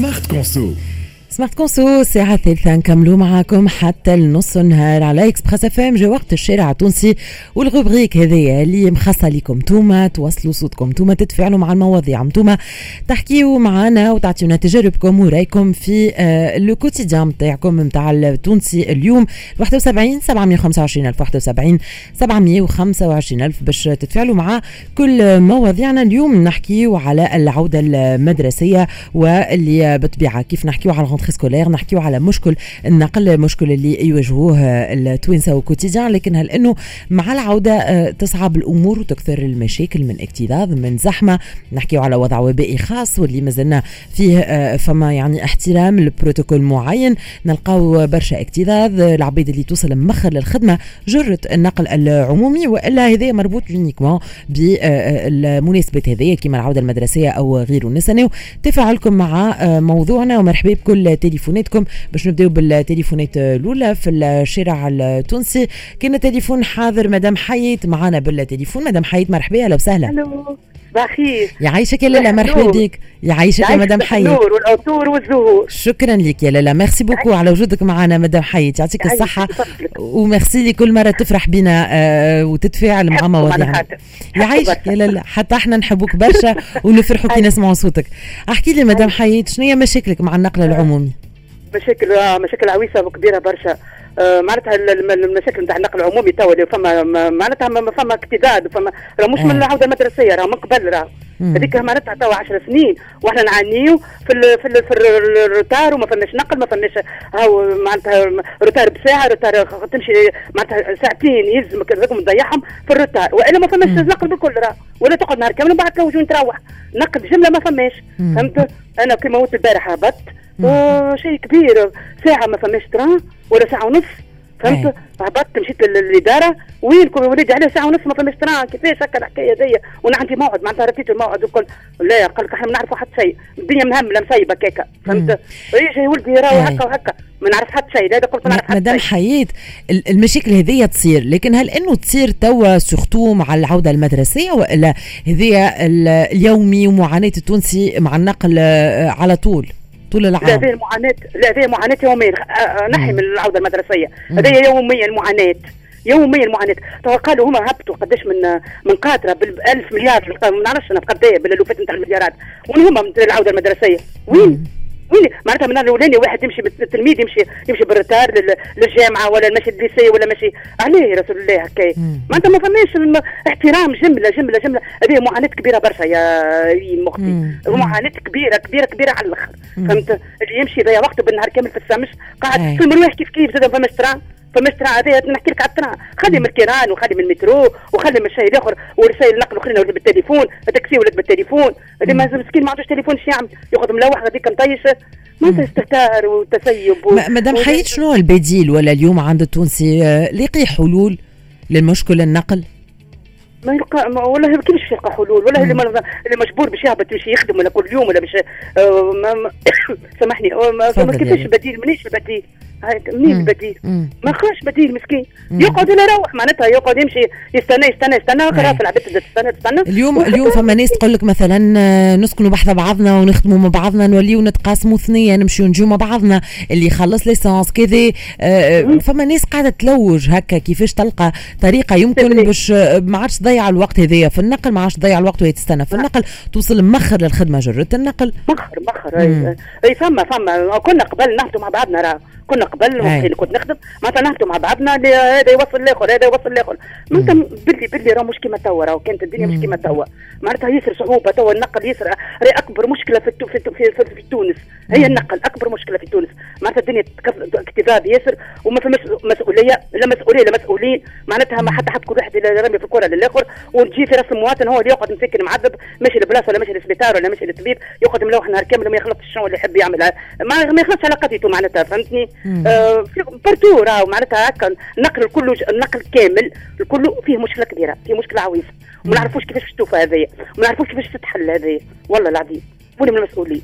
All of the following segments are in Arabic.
Smart Conso Smart Conso الساعة الثالثة نكملوا معاكم حتى النص النهار على Express FM جا وقت الشارع التونسي وال rubrique هذيا اللي مخصصة لكم توما توصلوا صوتكم توما تتفاعلوا مع المواضيع توما تحكيوا معنا وتعطيونا تجاربكم ورايكم في آه le quotidien نتاعكم نتاع التونسي اليوم 71 725 الف 71 725 الف باش تتفاعلوا مع كل مواضيعنا اليوم نحكيوا على العودة المدرسية واللي بطبيعة كيف نحكيوا على rentrée scolaire نحكيو على مشكل النقل المشكل اللي يواجهوه التوانسة au quotidien لكن هل انه مع العودة آه، تصعب الأمور وتكثر المشاكل من اكتظاظ من زحمة. نحكيو على وضع وبائي خاص واللي مازلنا فيه آه، فما يعني احترام لبروتوكول معين. نلقاو برشا اكتظاظ العبيد اللي توصل مخر للخدمة جرت النقل العمومي وإلا هذا مربوط uniquement بالمناسبات هذه كما العودة المدرسية أو غيره. نستناو تفاعلكم مع آه، موضوعنا ومرحبا بكل تليفوناتكم باش نبداو بالتليفونات الأولى في الشارع التونسي. كان تليفون حاضر مدام حيات معنا بالتليفون. مدام حيات مرحبا أهلا وسهلا. بخير. يعيشك يا لالا مرحبا بك. يعيشك يا مدام حيات النور والعطور والزهور. شكرا لك يا لالا merci beaucoup على وجودك معنا مدام حيات يعطيك الصحة. وميرسي لي كل مرة تفرح بنا آه وتتفاعل مع مواضيعنا يعيشك يا لالا حتى إحنا نحبوك برشا ونفرحوا كي نسمعوا صوتك. احكي لي مدام حيات شنو هي مشاكلك مع النقل العمومي؟ مشاكل آه، مشاكل عويصة وكبيرة برشا. معناتها المشاكل نتاع النقل العمومي توا فما معناتها فما اكتداد فما راه مش من العودة المدرسية راه من قبل راه. هذيك معناتها توا 10 سنين وإحنا نعانيو في ال في ال في ال retard وما فماش نقل ما فماش هاو معناتها retard بساعة retard تمشي معناتها ساعتين يلزمك تضيعهم في ال retard. وإلا ما فماش نقل بالكل راه. ولا تقعد نهار كامل وبعد toujours تروح نقل جملة ما فماش فهمت؟ أنا كيما قلت البارح هبطت شيء كبير. ساعة ما فماش train ولا ساعة ونص فهمت؟ هبطت مشيت للإدارة وينكم يا وليدي عليه ساعة ونص ما فماش train كيفاش هكا الحكاية دي وأنا عندي موعد معناتها رتيت الموعد وكل لا قال لك إحنا ما نعرفوا حتى شيء. الدنيا مهمله مسيبه كيكا فهمت؟ يجي ولدي راهو هكا وهكا. ما نعرف حتى شيء هذا قلت ما نعرف مدام حياة المشاكل هذه تصير لكن هل إنه تصير توا سورتو مع العودة المدرسية وإلا هذه اليومي ومعاناة التونسي مع النقل آه، على طول؟ طول العام. معاناه لا هذه معاناة يوميا آه، آه، نحي من العودة المدرسية. هذه يوميا معاناه يوميا معاناه تو قالوا هما هبطوا قداش من من قاطرة بال 1000 مليار. ما نعرفش أنا بقد إيه بالألوفات نتاع المليارات. وين هما من العودة المدرسية؟ وين؟ وين؟ معناتها من الاولاني واحد يمشي التلميذ يمشي يمشي بال retard للجامعة ولا ماشي ال lycée ولا ماشي عليه رسول الله هكايا معناتها ما فماش احترام جمله جمله جملة. هذه معاناة كبيرة برشا يا مختي معاناة كبيره كبيره كبيرة على الآخر. فهمت؟ اللي يمشي ضيع وقته بالنهار كامل في السمش قاعد في المروح كيف كيف زاد فماش train فماش هذا نحكي لك على ال train خلي من الكيران وخلي من المترو وخلي من الشيء الآخر ورسائل النقل الاخرين ولد بالتليفون. التاكسي ولى بالتليفون. اللي ما مسكين ما عندوش تليفون إيش يعمل؟ ياخذ ملوح هذيك مطيش. ما استهتار وتسيب و... مدام حياة شنو البديل؟ ولا اليوم عند التونسي آه، لقي حلول للمشكل النقل؟ ما يلقى ما والله كيفاش يلقى حلول. والله اللي, اللي مجبور باش يهبط باش يخدم ولا كل يوم ولا باش آه ما سامحني. ما كيفاش بديل منيش البديل منين البديل؟ ما خاش بديل مسكين. يقعد ولا يروح معناتها يقعد يمشي يستنى يستنى يستنى خلاص العباد تستنى تستنى. اليوم اليوم فما ناس تقول لك مثلا آه، نسكنوا بحذا بعضنا ونخدموا مع بعضنا نوليو نتقاسموا ثنيه نمشيو نجيو مع بعضنا اللي يخلص l'essence كذا. آه، آه، فما ناس قاعدة تلوج هكا كيفاش تلقى طريقة يمكن باش ما عادش تضيع الوقت هذايا. في النقل ما عادش تضيع الوقت وهي تستنى. في النقل توصل مخر للخدمة جرت النقل. مخر مخر. أي فما فما. كنا قبل نهضوا مع بعضنا راه. كنا قبل اللي كنت نخدم معناتها نهبطوا مع بعضنا هذا يوصل الآخر هذا يوصل الآخر. معناتها باللي باللي راه مش كيما توا راه كانت الدنيا مش كيما توا. معناتها ياسر صعوبة توا النقل ياسر راهي أكبر مشكلة في في في, في, في تونس. هي النقل أكبر مشكلة في تونس. معناتها الدنيا اكتظاظ ياسر وما فماش مسؤولية لا مسؤولية لا مسؤولين. معناتها ما حتى حد كل واحد رمي في الكرة للآخر. وتجي في راس المواطن هو اللي يقعد مسكن معذب ماشي لبلاصة ولا ماشي للسبيطار ولا ماشي للطبيب يقعد ملوح نهار كامل وما يخلطش شنو اللي يحب يعملها ما, ما يخلطش على قضيته معناتها فهمتني؟ آه partout راهو معناتها هكا النقل الكل النقل كامل الكل فيه مشكلة كبيرة فيه مشكلة عويصة. وما نعرفوش كيفاش تشوف هذايا وما نعرفوش كيفاش تتحل هذايا. والله العظيم وين من المسؤولين.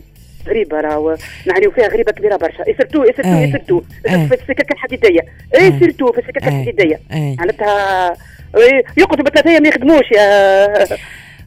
غريبة راهو نعنيو فيها غريبة كبيرة برشا. surtout surtout surtout؟ في السكك الحديدية. اي surtout في السكك الحديدية؟ معناتها يقعدوا أيام ما يخدموش يا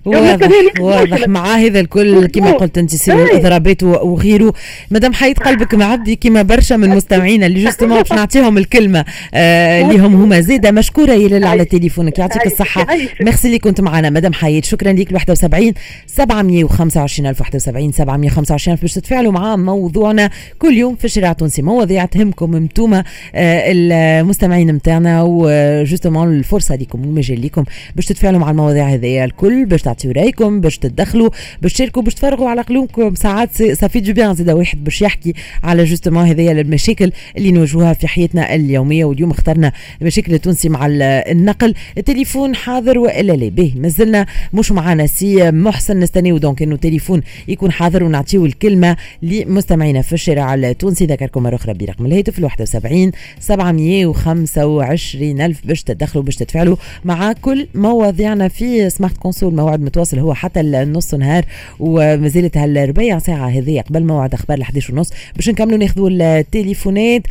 واضح واضح. مع هذا الكل كما قلت أنت surtout الاضرابات وغيره. مدام حياة قلبك معبي كما برشا من مستمعينا اللي justement باش نعطيهم الكلمة. آه اللي هم هما زاده مشكورة يا على تليفونك يعطيك الصحة. ميرسي اللي كنت معنا. مدام حيات شكرا لك 71 725 ألف 71 725 ألف باش تتفاعلوا مع موضوعنا كل يوم في الشارع التونسي. مواضيع تهمكم انتوما آه المستمعين نتاعنا و justement الفرصة لكم والمجال لكم باش تتفاعلوا مع المواضيع هذه الكل باش تعطيو رايكم باش تتدخلوا باش تشاركوا باش تفرغوا على قلوبكم ساعات ça fait du bien زاد واحد باش يحكي على justement هذه المشاكل اللي نواجهوها في حياتنا اليومية. واليوم اخترنا المشاكل التونسي مع النقل التليفون حاضر وإلا لا. به مازلنا مش معنا سي محسن نستنيو. donc إنه تليفون يكون حاضر ونعطيو الكلمة لمستمعينا في الشارع التونسي. ذكركم مرة أخرى برقم الهاتف ال 71 725 ألف باش تدخلوا باش تتفاعلوا مع كل مواضيعنا في Smart Conso موعد متواصل هو حتى النص نهار ومازالت هالربيع ساعة هذه قبل موعد أخبار ال 11 ونص باش نكملوا ناخذوا التليفونات.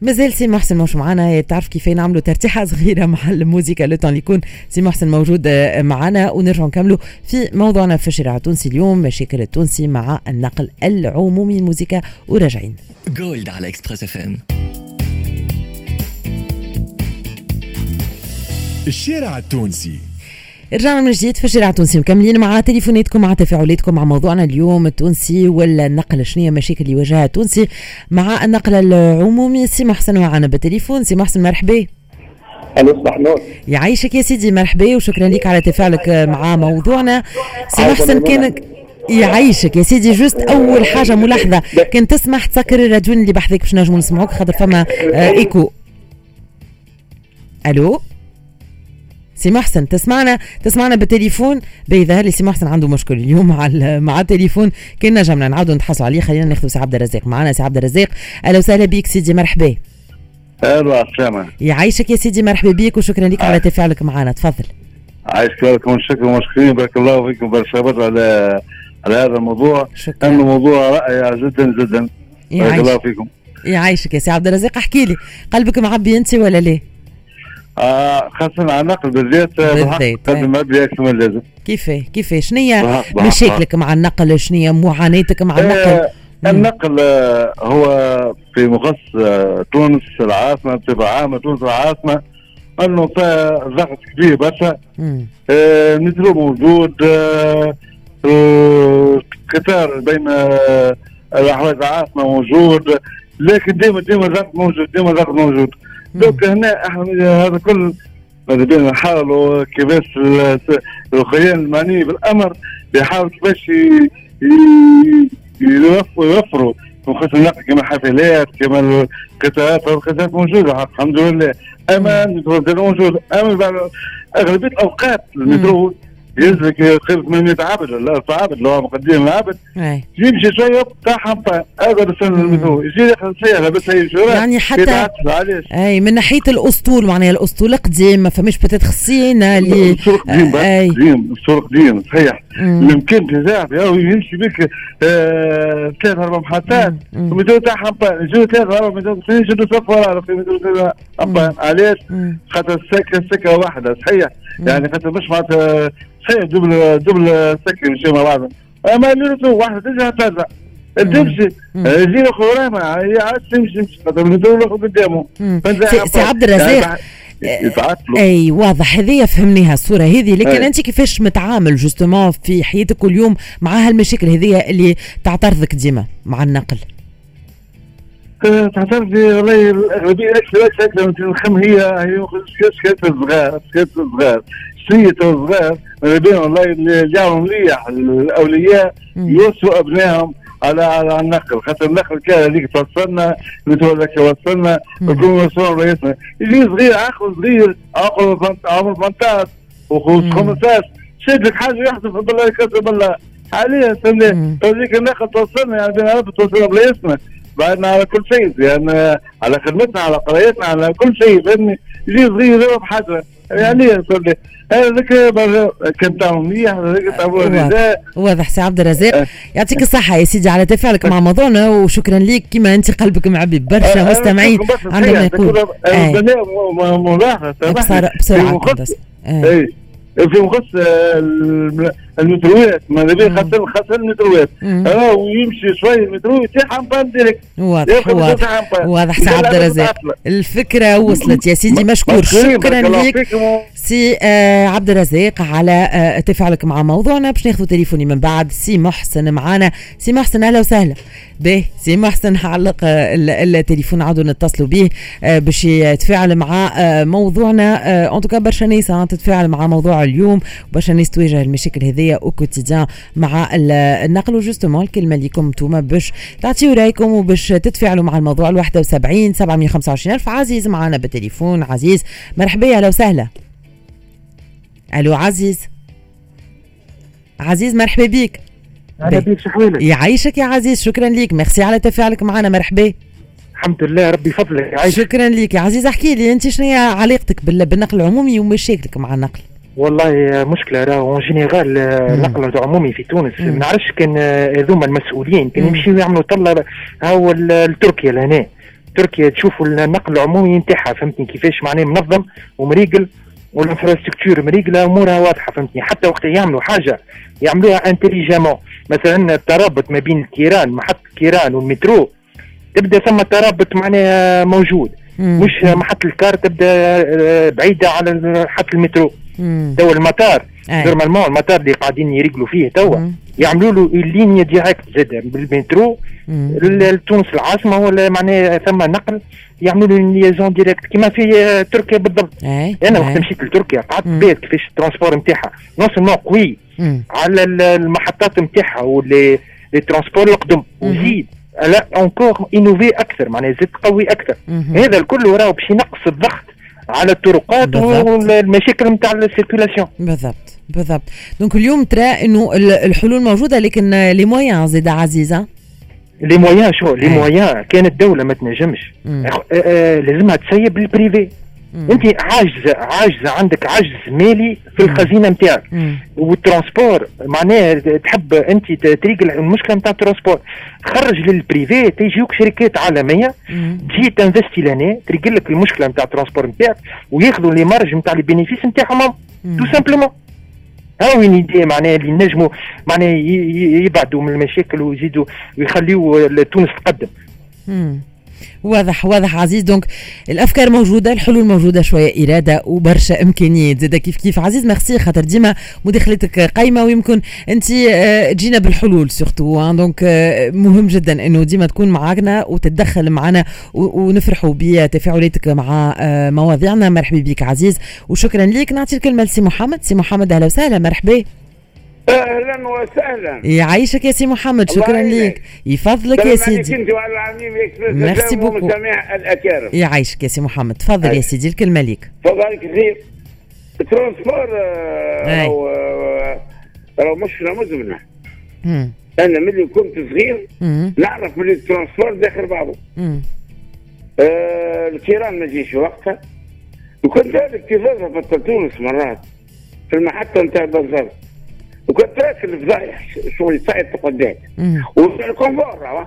مازال سي محسن مش معنا. تعرف كيف نعملوا ترتيحة صغيرة مع الموسيقى لو اللي يكون سي محسن موجود آه، معنا. ونرجع نكملوا في موضوعنا في الشارع التونسي اليوم مشاكل التونسي مع النقل العمومي. الموسيقى وراجعين. جولد على Express FM الشارع التونسي. رجعنا من جديد في الشارع التونسي مكملين مع تليفوناتكم مع تفاعلاتكم مع موضوعنا اليوم التونسي والنقل. شنو هي المشاكل اللي يواجهها التونسي مع النقل العمومي؟ سي محسن معنا بالتليفون. سي محسن مرحبا. ألو صباح النور. يعيشك يا سيدي مرحبا وشكرا لك على تفاعلك مع موضوعنا. سي محسن كان يعيشك يا سيدي. juste أول حاجة ملاحظة كان تسمح تسكر الراديو اللي بحذاك باش نجموا نسمعوك خاطر فما آه إيكو. ألو؟ سي محسن تسمعنا؟ تسمعنا بالتليفون؟ بيظهر لي سي محسن عنده مشكل اليوم مع مع التليفون؟ كنا نجمنا نعاودوا نتحصلوا عليه. خلينا ناخذ سي عبد الرزاق معنا سي عبد الرزاق أهلا وسهلا بك سيدي مرحبا. أهلا وسهلا. يعيشك يا سيدي مرحبا بك وشكرا لك على تفاعلك معنا تفضل. عايشك لكم الشكر ومشكورين. بارك الله فيكم. برشا على على هذا الموضوع. شكرا. انه موضوع رائع جدا جدا. بارك الله فيكم. يعيشك يا سي عبد الرزاق. احكي لي قلبك معبي أنت ولا ليه؟ آه خاصة على النقل بالذات آه، بالذات قدم أبي أكثر من اللازم كيفاه؟ كيفاه؟ شنو هي مشاكلك مع النقل؟ شنو هي معاناتك مع النقل؟ آه النقل آه هو في مخص آه تونس العاصمة بصفة عامة تونس العاصمة أنه فيها ضغط كبير برشا. آه موجود آه قطار بين آه الأحواز العاصمة موجود لكن ديما ديما الضغط موجود ديما الضغط موجود. دوك هنا إحنا هذا كل ماذا بينا نحاولوا كيفاش الخيان المعني بالأمر بيحاول كيفاش يوفروا. خصوصا النقل كما الحافلات كما القطارات القطارات موجودة الحمد لله. أما المترو موجود أما أغلبية الأوقات المترو يزلك قريب 800 عبد ولا 1000 عبد هو مقدم العبد يمشي شوية بتاع حمطه هذا بسن المثول يجي داخل سيارة بس هي شوية يعني حتى إي من ناحية الأسطول معناها الأسطول قديم ما فماش بتات خصينا اللي السوق قديم قديم صحيح. يمكن تزاح يمشي بك آه، ثلاث أربع محطات. المثول تاع حمطه يجوا ثلاث أربع مثول يشدوا صف ورا في مثول علاش؟ خاطر السكة سكه واحدة صحيح. يعني خاطر مش معناتها صحيح دبل دبل سكن مشي مع بعض أما اللي واحدة ترجع ترجع تمشي. له خرامة. هي عاد تمشي تمشي. خاطر الدولة قدامه. سي عبد الرزاق يعني أي واضح. هذه فهمنيها الصورة هذه لكن أنت كيفاش متعامل جوستومون في حياتك كل يوم مع هالمشاكل هذه اللي تعترضك ديما مع النقل؟ تعترض والله الاغلبيه أكثر أكثر الخم هي هي شكايات الصغار شكايات الصغار شوية صغار ما بين والله اللي جاهم مليح. الأولياء يوصوا أبنائهم. على على النقل خاطر النقل كان هذيك توصلنا لك وصلنا يكون وصلنا رئيسنا يجي صغير عقل صغير عقل عمر 18 و15 شد لك حاجة يحصل بالله يكسر بالله. حاليا سنة هذيك النقل توصلنا يعني بين توصلنا برئيسنا بعدنا على كل شيء يعني على خدمتنا على قرايتنا على كل شيء فهمني يجي صغير يضرب حاجة يعني هذاك كان تعمل مليح هذاك تعمل واضح. سي عبد الرزاق أه. يعطيك الصحة يا سيدي على تفاعلك مع موضوعنا وشكرا لك كما أنت قلبك معبي برشا أه، مستمعين. عندما يقول ملاحظة بسرعة بس إيه. فيما يخص المتروات ماذا بيه خاصة خاصة المتروات أه ويمشي شوي المترو يطيح en panne direct. واضح واضح. واضح سي عبد الرزاق. الفكرة وصلت يا سيدي مشكور. شكرا لك. سي آه عبد الرزاق على آه تفاعلك مع موضوعنا. باش ناخذ تليفوني من بعد سي محسن معانا. سي محسن أهلا وسهلا. به سي محسن علق آه، التليفون عاودوا نتصلوا به آه، باش يتفاعل مع آه، موضوعنا. en tout cas برشا ناس تتفاعل مع موضوع اليوم برشا ناس تواجه المشاكل هذيا au quotidien مع النقل. و justement الكلمة ليكم انتوما باش تعطيو رأيكم وباش تتفاعلوا مع الموضوع ال 71 725 ألف. عزيز معنا بالتليفون. عزيز مرحبا أهلا وسهلا. ألو عزيز. عزيز مرحبا بك أهلا بك شحوالك يعيشك يا عزيز شكرا لك ميرسي على تفاعلك معنا مرحبا. الحمد لله ربي فضلك يعيشك شكرا لك يا عزيز احكي لي أنت شنو هي علاقتك بالنقل العمومي ومشاكلك مع النقل؟ والله مشكلة راه en général النقل العمومي في تونس. ما نعرفش كان هذوما المسؤولين كان يمشيو يعملوا طلة هو لتركيا لهنا. تركيا تشوفوا النقل العمومي نتاعها فهمتني كيفاش؟ معناه منظم ومريقل وال infrastructure مريقلة أمورها واضحة فهمتني. حتى وقت يعملوا حاجة يعملوها intelligemment مثلا الترابط ما بين الكيران محطة الكيران والمترو تبدأ ثم ترابط معناها موجود. مش محطه الكار تبدأ آه، بعيدة على محطه المترو. تو المطار. normalement المطار اللي قاعدين يريقلوا فيه توا. يعملوا له اللينيا directe زاد بالمترو. لتونس العاصمة ولا معناها ثم نقل. يعملوا له liaison directe كما في آه، تركيا بالضبط. أنا وقت مشيت لتركيا قعدت ريت كيفاش ال transport نتاعها. non seulement قوي. على المحطات نتاعها واللي ال transport يقدم وزيد. لا encore innové أكثر معناها زاد قوي أكثر. هذا الكل راهو باش ينقص الضغط على الطرقات والمشاكل نتاع ال circulation بالضبط بالضبط. donc اليوم ترى إنه الحلول موجودة لكن les moyens زيد عزيزه لي مويان شو؟ لي مويان كانت الدولة ما تنجمش. آه، آه، لازمها تسيب ال privé انت عاجزه عاجزه عندك عجز مالي في الخزينه نتاعك وال transport معناها تحب انت تريقل المشكلة نتاع ال transport خرج لل privé تيجيوك شركات عالميه تجي ت investi لنا تريقل لك المشكلة نتاع ال transport نتاعك وياخذوا les marges نتاع les bénéfices نتاعهم tout simplement ها وين يدي معناها اللي نجموا معناها يبعدوا من المشاكل ويزيدوا ويخليوا تونس تقدم واضح واضح عزيز. donc الأفكار موجودة الحلول موجودة شوية إرادة وبرشا إمكانيات. زاد كيف كيف؟ عزيز ميرسي. خاطر ديما مداخلتك قايمة ويمكن أنت آه، تجينا بالحلول surtout donc آه، مهم جدا إنه ديما تكون معنا وتتدخل معنا ونفرحوا بتفاعلاتك مع آه، مواضيعنا. مرحبا بك عزيز وشكرا لك نعطي الكلمة لسي محمد. سي محمد أهلا وسهلا. مرحبا. أهلا وسهلا. يعيشك يا سي محمد شكرا لك يفضلك يا سيدي. انت وعلى العميم merci beaucoup الأكارم. يعيشك يا سي محمد. تفضل يا سيدي الكلمة ليك. تفضل كثير ال transport راهو راهو مشكله مزمنة. أنا ملي كنت صغير نعرف ملي ال transport داخل بعضه آه الكيران ما جيش وقتها. وكنت هذا اكتظاظها في تونس مرات في المحطة نتاع البازار وكنت راكب الفضايح شغل صعد قدام والكونفور راهو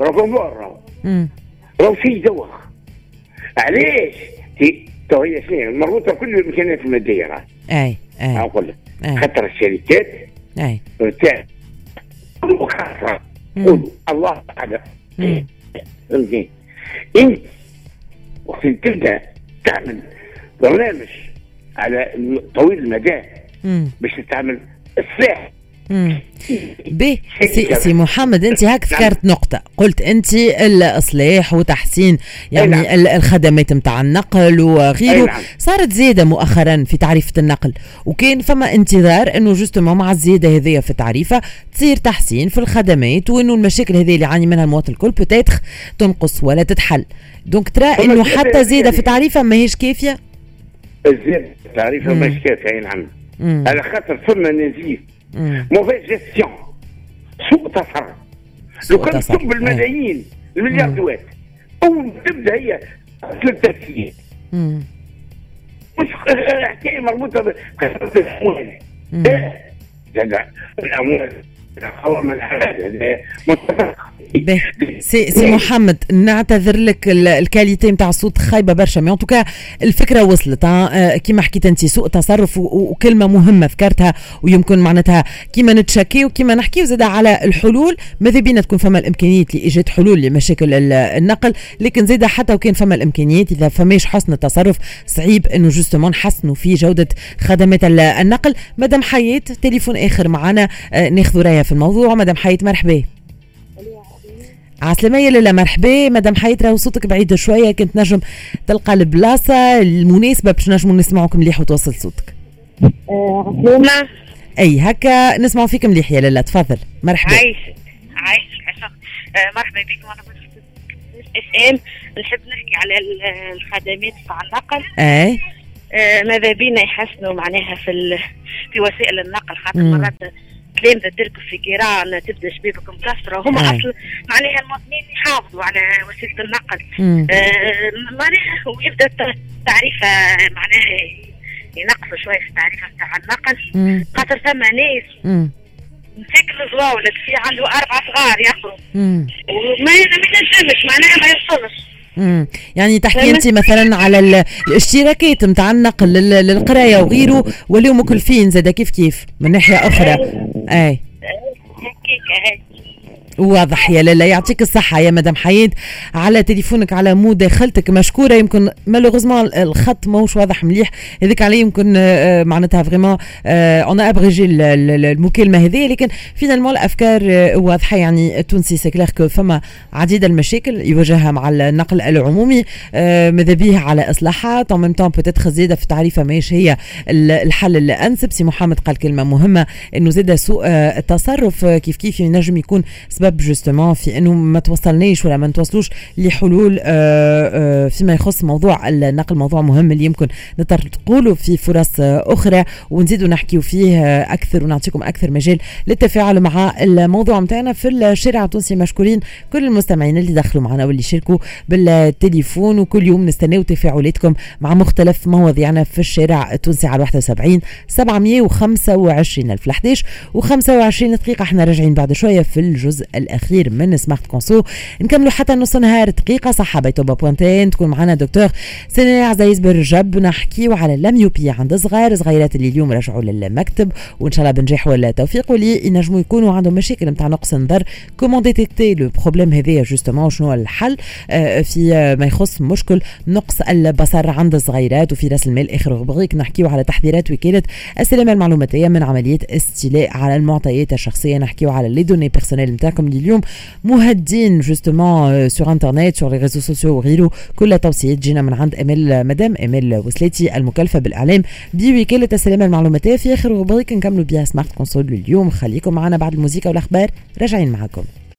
الكونفور راهو راهو شيء دوخ علاش؟ تو هي شنو مربوطة بكل الامكانيات المادية راه أي أي. أقول لك. خاطر الشركات أي. تاع الله أعلم. فهمتني؟ انت وقت تبدأ تعمل برنامج على طويل المدى باش تتعمل السلاح سي، سي محمد أنت هاك ذكرت نقطة. قلت أنت الإصلاح وتحسين يعني نعم. الخدمات نتاع النقل وغيره. نعم. صارت زيادة مؤخرا في تعريفة النقل. وكان فما انتظار إنه justement مع الزيادة هذيا في التعريفة تصير تحسين في الخدمات وإنه المشاكل هذه اللي يعاني منها المواطن الكل بتاتخ تنقص ولا تتحل. donc ترى إنه حتى زيادة في التعريفة ماهيش كافية؟ الزيادة في التعريفة ماهيش كافية أي نعم. على خاطر فما نزيف mauvaise gestion سوء تصرف. لو كان تصب الملايين الملياردوات اول تبدأ هي التسيير مش حكاية مربوطة بكثره الأموال. سي سي محمد نعتذر لك ال qualité نتاع الصوت خايبة برشا mais en tout cas الفكرة وصلت آه كيما حكيت انت سوء تصرف وكلمة مهمة ذكرتها ويمكن معناتها كيما نتشكي وكيما نحكي زاد على الحلول. ماذا بينا تكون فما الإمكانيات لايجاد حلول لمشاكل النقل لكن زاد حتى وكان فما الإمكانيات إذا فماش حسن التصرف صعيب إنه justement نحسنوا في جودة خدمات النقل. مدام حياة تليفون آخر معنا آه ناخذ رايه في الموضوع مدام حياة مرحبا. عسلامة يا لالا مرحبا. مدام حياة راهو صوتك بعيد شوية كنت نجم تلقى البلاصة المناسبة باش نجموا نسمعوك مليح وتوصل صوتك. عسلامة. أي هكا نسمعوا فيك مليح يا لالا تفضل. مرحبا. عايش عايش آه مرحبا بك وأنا اس ام نحب نحكي على الخدمات تاع النقل. اي آه ماذا بينا يحسنوا معناها في في وسائل النقل خاطر مرات تلامذه تركب في كيران تبدأ شبابك مكسرة. هما أصلا معناها المواطنين يحافظوا على وسيلة النقل. آه معناها ويبدا التعريفه معناها ينقصوا شوية في التعريفه نتاع النقل. خاطر ثم ناس مساكن زواولد في عنده أربع صغار يقروا وما ينجمش معناها ما يوصلش. يعني تحكي انت مثلا على الاشتراكات نتاع النقل للقراية وغيره ولاو مكلفين زاد؟ كيف كيف؟ من ناحية أخرى. أي. واضح يا لالا. يعطيك الصحة يا مدام حياد على تليفونك على مداخلتك مشكورة. يمكن malheureusement الخط موش واضح مليح. هذيك عليه يمكن آه، معناتها vraiment on abrège المكالمة هذه. لكن finalement الأفكار آه، واضحة. يعني التونسي c'est clair que فما عديد المشاكل يواجهها مع النقل العمومي آه، ماذا بيه على إصلاحات. en même temps peut-être زيادة في التعريفة ماهيش هي الحل الأنسب. سي محمد قال كلمة مهمة إنه زاد سوء التصرف كيف كيف ينجم يكون سبب justement في أنه ما توصلناش ولا ما نتوصلوش لحلول آه، آه، فيما يخص موضوع النقل موضوع مهم اللي يمكن نطرقوا في فرص أخرى ونزيدوا نحكيو فيه أكثر ونعطيكم أكثر مجال للتفاعل مع الموضوع نتاعنا في الشارع التونسي. مشكورين كل المستمعين اللي دخلوا معنا واللي شاركوا بالتليفون وكل يوم نستناو تفاعلاتكم مع مختلف مواضيعنا في الشارع التونسي على 71 725 ألف 11 و25 دقيقة. إحنا راجعين بعد شوية في الجزء الأخير من Smart Conso نكملوا حتى نص نهار دقيقة. صحة بيتوبا بوانتين. تكون معنا دكتور سنة عزيز برجب نحكيو على ال la myopie عند صغار. صغيرات اللي اليوم رجعوا للمكتب. وإن شاء الله بنجاح ولا توفيق. واللي ينجموا يكونوا عندهم مشاكل نتاع نقص النظر. comment détecter le problème هذايا justement شنو الحل؟ آه، في ما يخص مشكل نقص البصر عند الصغيرات وفي رأس المال آخر غبغيك نحكيو على تحذيرات وكالة السلامة المعلوماتيه من عملية استيلاء على المعطيات الشخصية. نحكيو على les données personnelles نتاعكم. اللي اليوم مهددين justement sur internet sur les réseaux sociaux وغيره كل توصيات جينا من عند اميل مدام اميل وسلاتي المكلفه بالاعلام بوكاله السلامه المعلوماتيه في اخر rubrique نكملوا بها Smart Conso اليوم خليكم معنا بعد الموسيقى والاخبار راجعين معكم